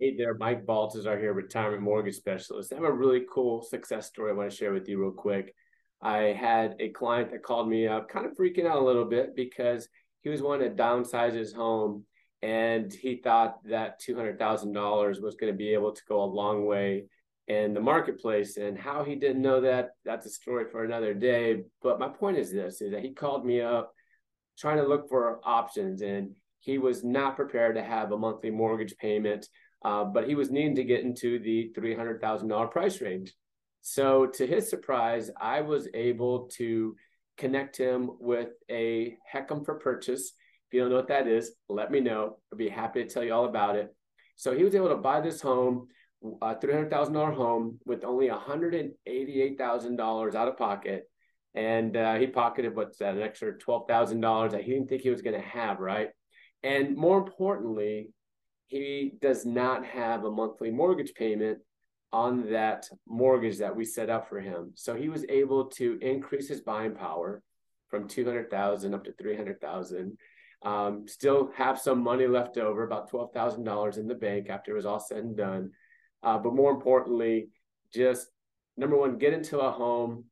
Hey there, Mike Baltazar here, retirement mortgage specialist. I have a really cool success story I want to share with you real quick. I had a client that called me up, kind of freaking out a little bit because he was wanting to downsize his home and he thought that $200,000 was going to be able to go a long way in the marketplace and how he didn't know that that's a story for another day but my point is this is that he called me up trying to look for options and he was not prepared to have a monthly mortgage payment uh, but he was needing to get into the $300,000 price range. So, to his surprise, I was able to connect him with a HECM for purchase. If you don't know what that is, let me know. I'll be happy to tell you all about it. So, he was able to buy this home, a $300,000 home, with only $188,000 out of pocket. And uh, he pocketed what's that, an extra $12,000 that he didn't think he was going to have, right? And more importantly, he does not have a monthly mortgage payment on that mortgage that we set up for him. So he was able to increase his buying power from 200,000 up to 300,000. Um, still have some money left over, about $12,000 in the bank after it was all said and done. Uh, but more importantly, just number one, get into a home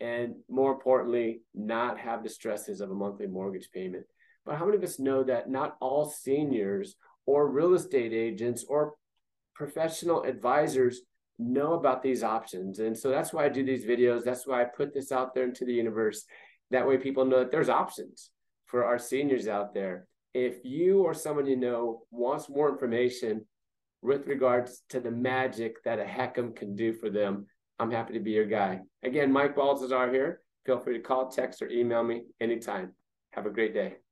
and more importantly, not have the stresses of a monthly mortgage payment. But how many of us know that not all seniors or real estate agents or professional advisors know about these options. And so that's why I do these videos. That's why I put this out there into the universe. That way people know that there's options for our seniors out there. If you or someone you know wants more information with regards to the magic that a HECM can do for them, I'm happy to be your guy. Again, Mike Baltazar here. Feel free to call, text, or email me anytime. Have a great day.